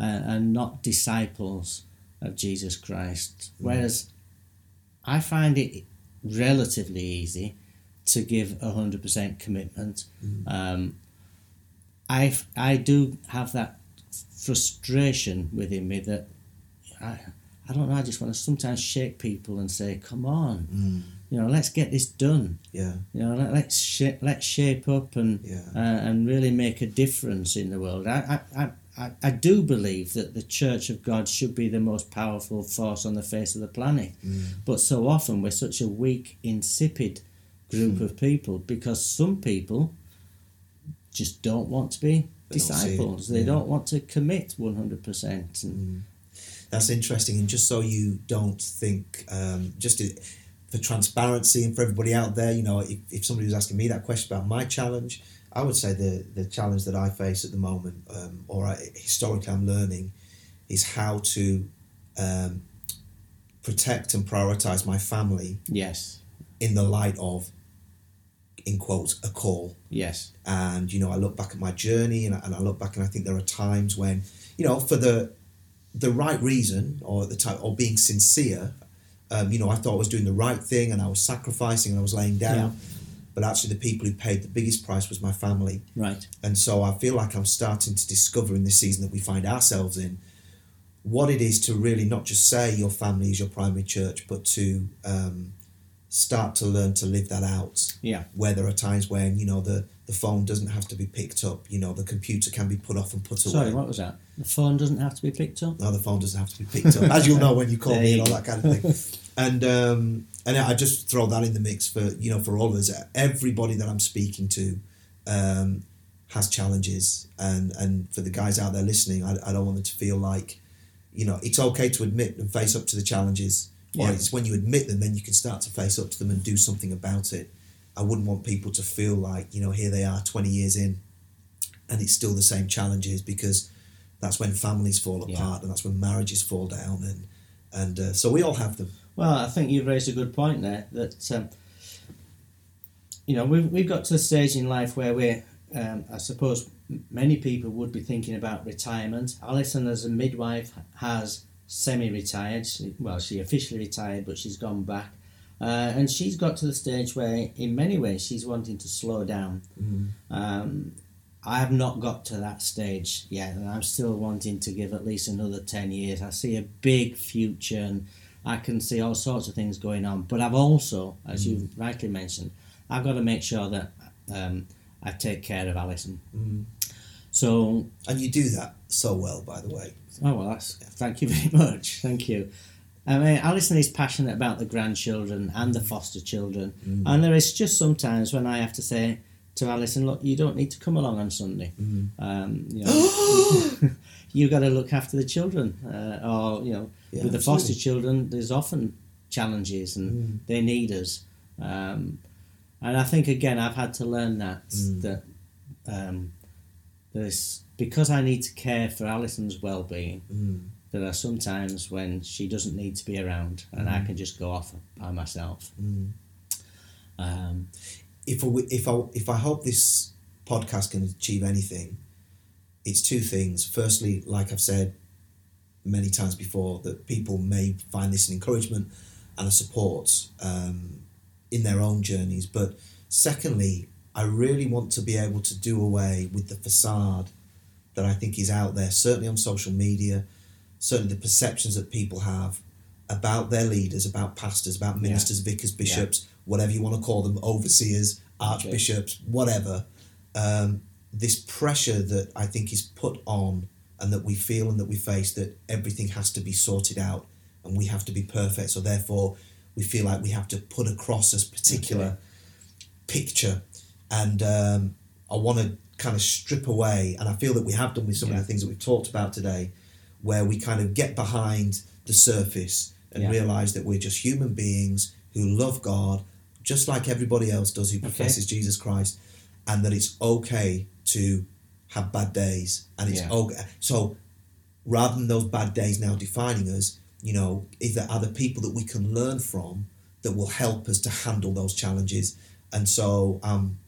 B: uh, and not disciples of Jesus Christ. Whereas I find it relatively easy to give a hundred percent commitment. Um, I I do have that frustration within me that I I don't know. I just want to sometimes shake people and say, "Come on,
A: Mm.
B: you know, let's get this done.
A: Yeah.
B: You know, let, let's sh- let's shape up and
A: Yeah.
B: uh, and really make a difference in the world." I, I, I, I, do believe that the Church of God should be the most powerful force on the face of the planet,
A: Mm.
B: but so often we're such a weak, insipid group of people because some people just don't want to be
A: They don't see it,
B: disciples. They
A: yeah.
B: don't want to commit one hundred percent. And
A: That's interesting. And just so you don't think, um, just to, for transparency and for everybody out there, you know, if, if somebody was asking me that question about my challenge, I would say the, the challenge that I face at the moment, um, or I, historically I'm learning, is how to um, protect and prioritize my family
B: Yes,
A: in the light of, in quotes, a call.
B: yes,
A: and you know I look back at my journey and I, and I look back and I think there are times when you know for the the right reason or at the time or being sincere um, you know I thought I was doing the right thing and I was sacrificing and I was laying down
B: Yeah.
A: but actually the people who paid the biggest price was my family
B: right.
A: and so I feel like I'm starting to discover in this season that we find ourselves in what it is to really not just say your family is your primary church but to um, start to learn to live that out.
B: Yeah,
A: where there are times when you know the the phone doesn't have to be picked up you know the computer can be put off and put away.
B: sorry, what was that? The phone doesn't have to be picked up.
A: no the phone doesn't have to be picked up. As you'll know when you call
B: There
A: me
B: you
A: and all that kind of thing. And um and I just throw that in the mix for you know for all of us. Everybody that I'm speaking to um has challenges. And and for the guys out there listening I, I don't want them to feel like you know it's okay to admit and face up to the challenges. or
B: Yeah.
A: it's when you admit them then you can start to face up to them and do something about it I wouldn't want people to feel like you know here they are 20 years in and it's still the same challenges because that's when families fall
B: Yeah.
A: apart and that's when marriages fall down and and uh, so we all have them
B: Well, I think you've raised a good point there. That um, you know we've we've got to a stage in life where we're, um, I suppose, many people would be thinking about retirement. Alison, as a midwife, has semi-retired. Well, she officially retired, but she's gone back, uh, and she's got to the stage where, in many ways, she's wanting to slow down. Um, I have not got to that stage yet, and I'm still wanting to give at least another 10 years. I see a big future and I can see all sorts of things going on. But I've also, as you rightly mentioned, I've got to make sure that um, I take care of Alison.
A: Mm.
B: So,
A: and you do that so well by the way
B: oh, well, that's, thank you very much. Thank you. I mean, Alison is passionate about the grandchildren and the foster children. And there is just sometimes when I have to say to Alison, look, you don't need to come along on Sunday. Um, you know, you got to look after the children. Uh, or, you know,
A: Yeah,
B: with the foster children, there's often challenges and they need us. Um, and I think, again, I've had to learn that, that um, there's, because I need to care for Alison's well-being,
A: Mm.
B: there are some times when she doesn't need to be around and I can just go off by myself.
A: Mm.
B: Um,
A: if I, if I if I hope this podcast can achieve anything, it's two things. Firstly, like I've said many times before, that people may find this an encouragement and a support um, in their own journeys. But secondly, I really want to be able to do away with the facade that I think is out there, certainly on social media, certainly the perceptions that people have about their leaders, about pastors, about ministers, vicars, bishops, whatever you want to call them, overseers, archbishops, whatever. Um, this pressure that I think is put on and that we feel and that we face that everything has to be sorted out and we have to be perfect. So therefore, we feel like we have to put across a particular
B: Okay.
A: picture. And um, I want to kind of strip away, and I feel that we have done with some of the things that we've talked about today, where we kind of get behind the surface and
B: Yeah.
A: realize that we're just human beings who love God, just like everybody else does who professes Jesus Christ, and that it's okay to have bad days, and it's
B: Yeah.
A: okay. So rather than those bad days now defining us, you know, is there other people that we can learn from that will help us to handle those challenges? And so um,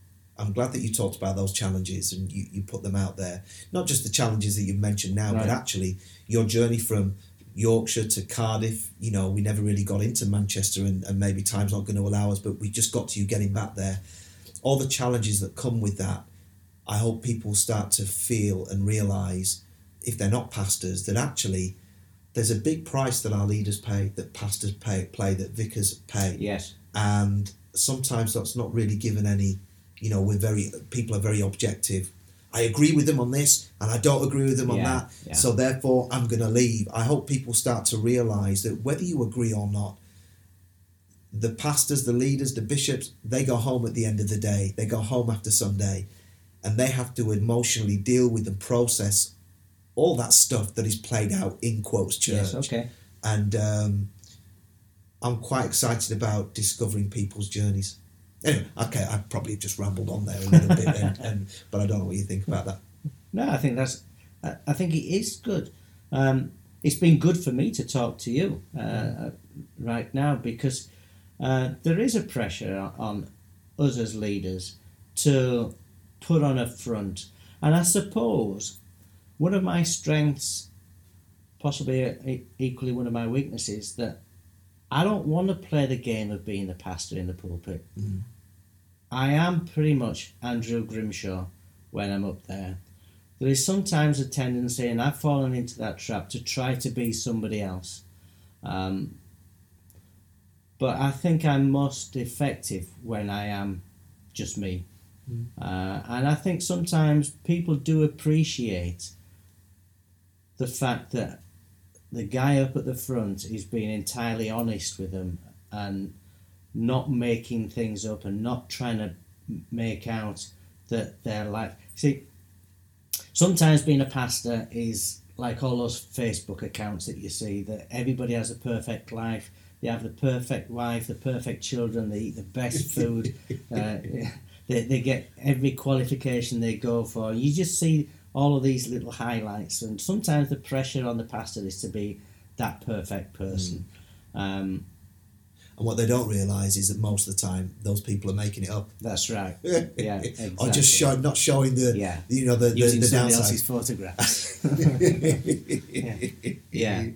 A: I'm glad that you talked about those challenges and you, you put them out there. Not just the challenges that you've mentioned now, but actually your journey from Yorkshire to Cardiff. You know, we never really got into Manchester, and, and maybe time's not going to allow us, but we just got to you getting back there. All the challenges that come with that, I hope people start to feel and realise, if they're not pastors, that actually there's a big price that our leaders pay, that pastors pay, play, that vicars pay,
B: Yes.
A: and sometimes that's not really given any. You know, we're very people are very objective. I agree with them on this, and I don't agree with them on
B: Yeah,
A: that.
B: yeah.
A: So therefore, I'm going to leave. I hope people start to realise that whether you agree or not, the pastors, the leaders, the bishops, they go home at the end of the day. They go home after Sunday, and they have to emotionally deal with and process all that stuff that is played out in quotes church
B: Yes. Okay.
A: and um, I'm quite excited about discovering people's journeys. Anyway, okay, I probably just rambled on there a little bit, and, and but I don't know what you think about that.
B: No, I think that's. I, think it is good. Um, it's been good for me to talk to you uh, right now because uh, there is a pressure on, us as leaders to put on a front, and I suppose one of my strengths, possibly e- equally one of my weaknesses, that I don't want to play the game of being the pastor in the pulpit. I am pretty much Andrew Grimshaw when I'm up there. There is sometimes a tendency, and I've fallen into that trap, to try to be somebody else. Um, but I think I'm most effective when I am just me. Uh, and I think sometimes people do appreciate the fact that the guy up at the front is being entirely honest with them and not making things up and not trying to make out that they're like. See, sometimes being a pastor is like all those Facebook accounts that you see that everybody has a perfect life. They have the perfect wife, the perfect children. They eat the best food. uh, they, they get every qualification they go for. You just see all of these little highlights, and sometimes the pressure on the pastor is to be that perfect person. Um,
A: And what they don't realise is that most of the time those people are making it up,
B: that's right. Yeah, exactly.
A: or just show, not showing the
B: Yeah.
A: you know the the,
B: using
A: the
B: somebody
A: downside.
B: else's photographs. yeah.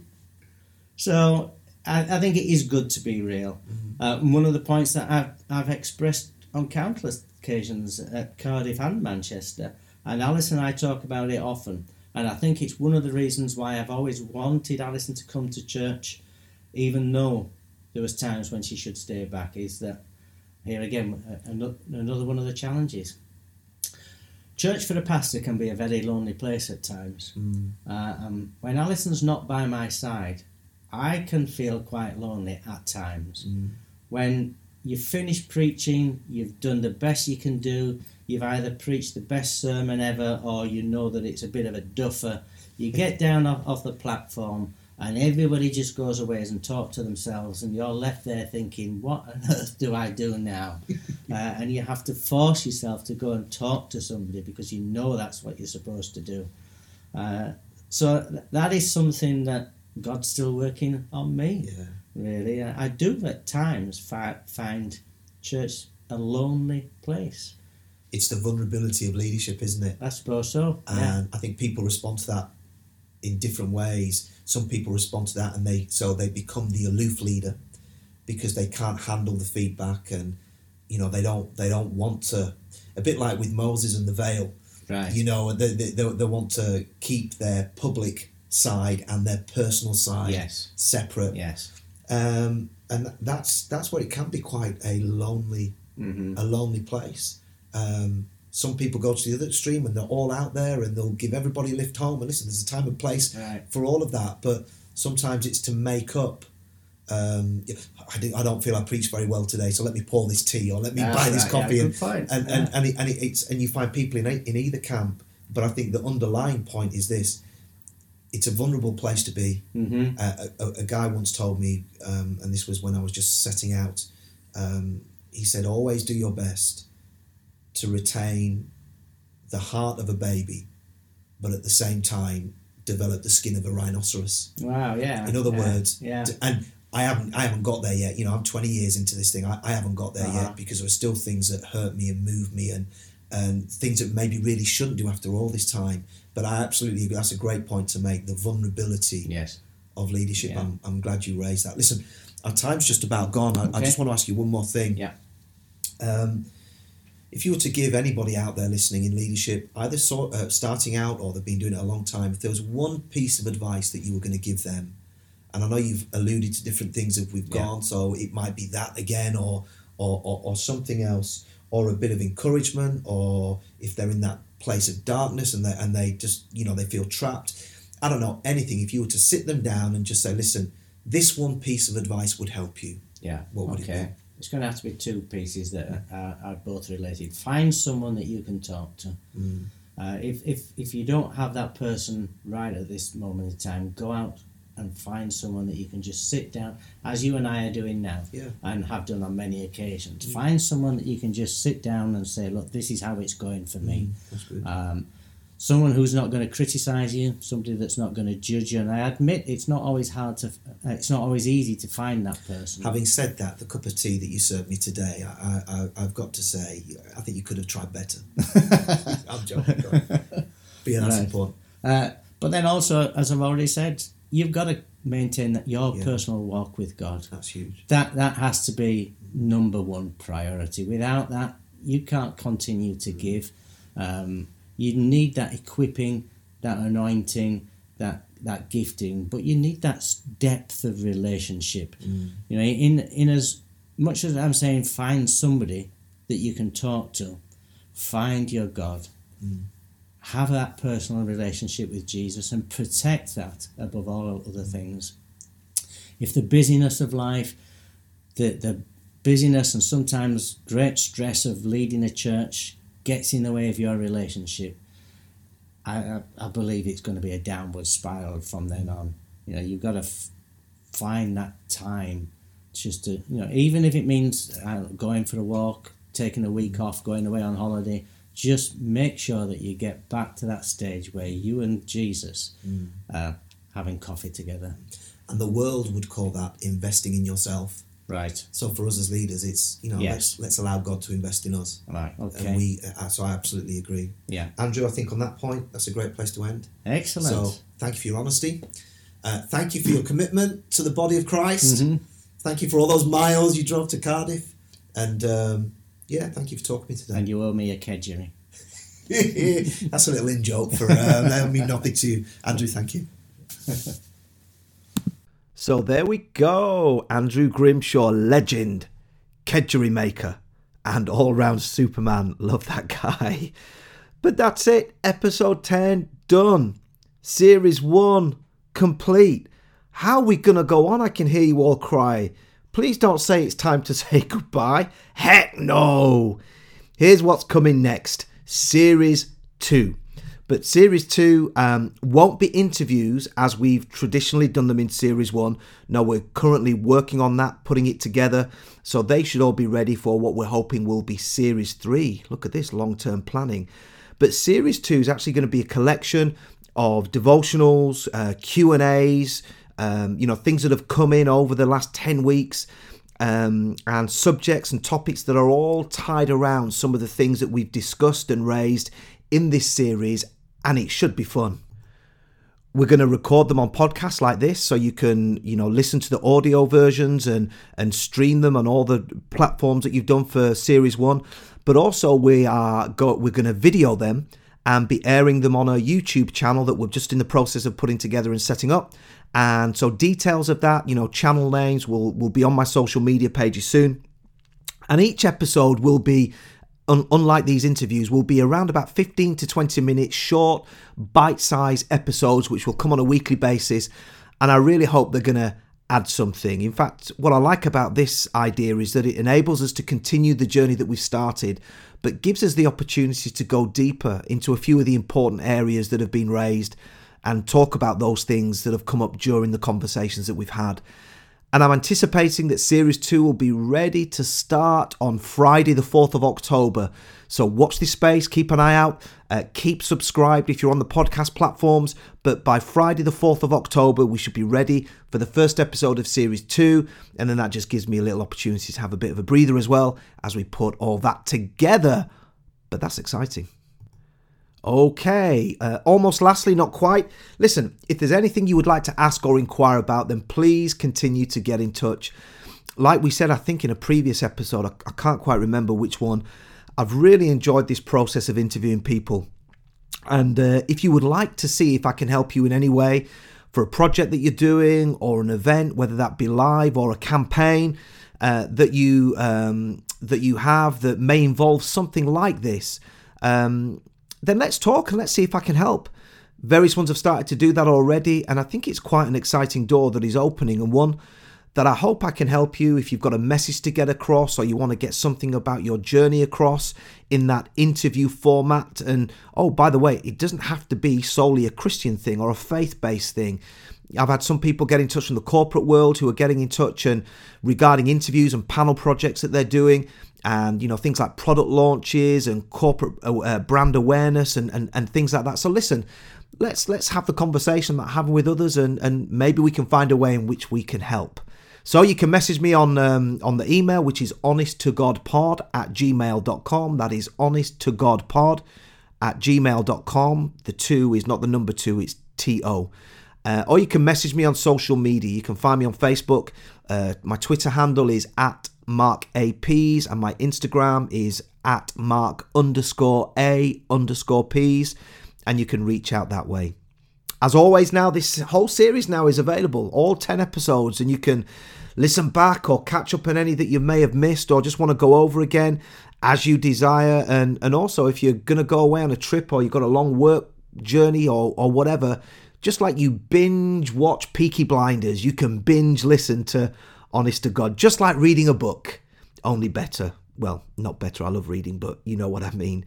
B: So I, I think it is good to be real. Uh, one of the points that I've, I've expressed on countless occasions at Cardiff and Manchester, and Alice and I talk about it often, and I think it's one of the reasons why I've always wanted Alison to come to church, even though there was times when she should stay back, is that here again, another one of the challenges. Church for a pastor can be a very lonely place at times.
A: Mm.
B: Uh, um, when Alison's not by my side, I can feel quite lonely at times.
A: Mm.
B: When you've finished preaching, you've done the best you can do, you've either preached the best sermon ever or you know that it's a bit of a duffer. You get down off, off the platform and everybody just goes away and talk to themselves and you're left there thinking, what on earth do I do now? uh, and you have to force yourself to go and talk to somebody because you know that's what you're supposed to do. Uh, so th- that is something that God's still working on me
A: Yeah.
B: really. I I do at times fi- find church a lonely place.
A: It's the vulnerability of leadership, isn't it?
B: I suppose so. yeah.
A: and I think people respond to that in different ways. Some people respond to that, and they so they become the aloof leader because they can't handle the feedback, and you know they don't they don't want to. A bit like with Moses and the veil,
B: Right.
A: you know, they, they, they, want to keep their public side and their personal side
B: yes.
A: separate,
B: Yes.
A: um, and that's that's where it can be quite a lonely
B: hmm
A: a lonely place. Um, some people go to the other extreme and they're all out there and they'll give everybody a lift home. And listen, there's a time and place
B: Right.
A: for all of that, but sometimes it's to make up. Um, I, do, I don't feel I preach very well today, so let me pour this tea or let me buy this
B: right,
A: coffee.
B: yeah,
A: and
B: point.
A: and,
B: Yeah.
A: and, and, it, and it, it's and you find people in, in either camp. But I think the underlying point is this: it's a vulnerable place to be.
B: hmm
A: Uh, a, a, a guy once told me, um, and this was when I was just setting out. Um, he said, "Always do your best to retain the heart of a baby, but at the same time develop the skin of a rhinoceros."
B: Wow. Yeah.
A: In other
B: yeah,
A: words,
B: Yeah.
A: And I haven't I haven't got there yet. You know, I'm 20 years into this thing. I, I haven't got there
B: Uh-huh.
A: yet because there are still things that hurt me and move me and and things that maybe really shouldn't do after all this time. But I absolutely agree. That's a great point to make. The vulnerability
B: Yes.
C: of leadership.
B: Yeah.
C: I'm, I'm glad you raised that. Listen, our time's just about gone. I, I just want to ask you one more thing.
B: Yeah.
C: Um, if you were to give anybody out there listening in leadership, either sort, uh, starting out or they've been doing it a long time, if there was one piece of advice that you were going to give them, and I know you've alluded to different things that we've
B: Yeah.
C: gone, so it might be that again, or or, or or something else, or a bit of encouragement, or if they're in that place of darkness and they and they just you know they feel trapped. I don't know anything. If you were to sit them down and just say, listen, this one piece of advice would help you.
B: Yeah.
C: What would it
B: okay. It's going to have to be two pieces that are, are both related. Find someone that you can talk to.
C: Mm.
B: Uh, if, if, if you don't have that person right at this moment in time, go out and find someone that you can just sit down, as you and I are doing now,
C: Yeah.
B: and have done on many occasions. Find someone that you can just sit down and say, look, this is how it's going for me.
C: That's good.
B: Um, someone who's not going to criticize you, somebody that's not going to judge you. And I admit it's not always hard to, uh, it's not always easy to find that person.
C: Having said that, the cup of tea that you served me today, I, I, I've got to say, I think you could have tried better. I'm joking. But yeah, that's
B: Right.
C: important.
B: Uh, but then also, as I've already said, you've got to maintain that your
C: Yeah.
B: personal walk with God.
C: That's huge.
B: That that has to be number one priority. Without that, you can't continue to give. Um, you need that equipping, that anointing, that that gifting, but you need that depth of relationship. Mm. You know, in in as much as I'm saying, find somebody that you can talk to. Find your God mm. have that personal relationship with Jesus and protect that above all other things. If the busyness of life, the, the busyness and sometimes great stress of leading a church gets in the way of your relationship, I, I, I believe it's going to be a downward spiral from then on. You know, you've got to f- find that time just to, you know, even if it means uh, going for a walk, taking a week off, going away on holiday, just make sure that you get back to that stage where you and Jesus are having coffee together.
C: And the world would call that investing in yourself.
B: Right.
C: So for us as leaders, it's you know
B: Yes.
C: let's let's allow God to invest in us.
B: Right. Okay.
C: And we, uh, so I absolutely agree.
B: yeah.
C: Andrew, I think on that point, that's a great place to end.
B: Excellent.
C: So thank you for your honesty. Uh, thank you for your commitment to the body of Christ.
B: Mhm.
C: Thank you for all those miles you drove to Cardiff. And um, yeah, thank you for talking to me today.
B: and you owe me a kedgeree.
C: That's a little in joke for that mean nothing to you. Andrew, thank you.
A: So there we go. Andrew Grimshaw, legend, kedgeree maker, and all round Superman. Love that guy. But that's it. Episode 10 done. Series 1 complete. How are we going to go on? I can hear you all cry. Please don't say it's time to say goodbye. Heck no. Here's what's coming next Series 2. But Series 2 um, won't be interviews as we've traditionally done them in Series 1. No, we're currently working on that, putting it together. So they should all be ready for what we're hoping will be Series 3. Look at this long term planning. But Series 2 is actually going to be a collection of devotionals, uh, Q&As, um, you know, things that have come in over the last 10 weeks um, and subjects and topics that are all tied around some of the things that we've discussed and raised in this series, and it should be fun. We're going to record them on podcasts like this, so you can, you know, listen to the audio versions and and stream them on all the platforms that you've done for Series One. But also, we are go, we're going to video them and be airing them on a YouTube channel that we're just in the process of putting together and setting up. And so, details of that, you know, channel names will will be on my social media pages soon. And each episode will be, un- unlike these interviews, will be around about 15 to 20 minutes short, bite sized episodes, which will come on a weekly basis. And I really hope they're going to add something. In fact, what I like about this idea is that it enables us to continue the journey that we've started, but gives us the opportunity to go deeper into a few of the important areas that have been raised and talk about those things that have come up during the conversations that we've had. And I'm anticipating that Series 2 will be ready to start on Friday, the 4th of October. So watch this space, keep an eye out, uh, keep subscribed if you're on the podcast platforms. But by Friday, the 4th of October, we should be ready for the first episode of Series 2. And then that just gives me a little opportunity to have a bit of a breather as well as we put all that together. But that's exciting. Okay, uh, almost lastly, not quite. Listen, if there's anything you would like to ask or inquire about, then please continue to get in touch. Like we said, I think in a previous episode, I, I can't quite remember which one, I've really enjoyed this process of interviewing people. And uh, if you would like to see if I can help you in any way for a project that you're doing or an event, whether that be live or a campaign uh, that you um, that you have that may involve something like this, um, then let's talk and let's see if I can help. Various ones have started to do that already, and I think it's quite an exciting door that is opening and one that I hope I can help you if you've got a message to get across or you want to get something about your journey across in that interview format. And oh, by the way, it doesn't have to be solely a Christian thing or a faith based thing. I've had some people get in touch from the corporate world who are getting in touch and regarding interviews and panel projects that they're doing and you know things like product launches and corporate uh, uh, brand awareness and, and and things like that. So listen let's let's have the conversation that having with others and and maybe we can find a way in which we can help. So you can message me on um, on the email which is honest to god pod at gmail.com that is honest to god pod at gmail.com the two is not the number two it's to uh, or you can message me on social media. You can find me on Facebook. Uh, my Twitter handle is at Mark APs, and my Instagram is at Mark underscore A underscore Ps, and you can reach out that way. As always, now this whole series now is available, all 10 episodes, and you can listen back or catch up on any that you may have missed or just want to go over again as you desire. And, and also, if you're going to go away on a trip or you've got a long work journey or, or whatever, just like you binge watch Peaky Blinders, you can binge listen to honest to God, just like reading a book, only better. Well, not better, I love reading, but you know what I mean.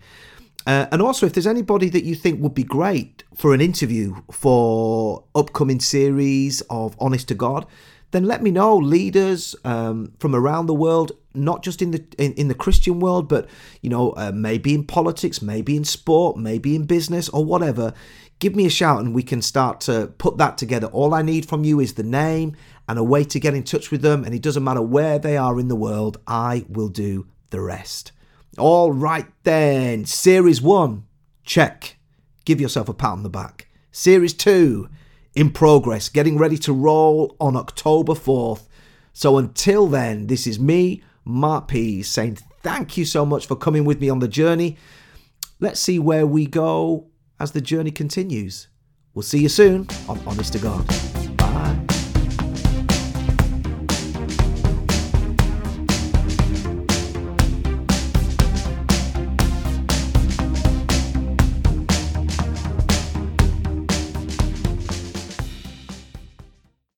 A: Uh, and also, if there's anybody that you think would be great for an interview for upcoming series of Honest to God, then let me know. Leaders um, from around the world, not just in the in, in the Christian world, but you know, uh, maybe in politics, maybe in sport, maybe in business, or whatever. Give me a shout, and we can start to put that together. All I need from you is the name and a way to get in touch with them. And it doesn't matter where they are in the world, I will do the rest. All right, then. Series one, check. Give yourself a pat on the back. Series two, in progress, getting ready to roll on October 4th. So until then, this is me, Mark P, saying thank you so much for coming with me on the journey. Let's see where we go as the journey continues. We'll see you soon on Honest to God. Bye.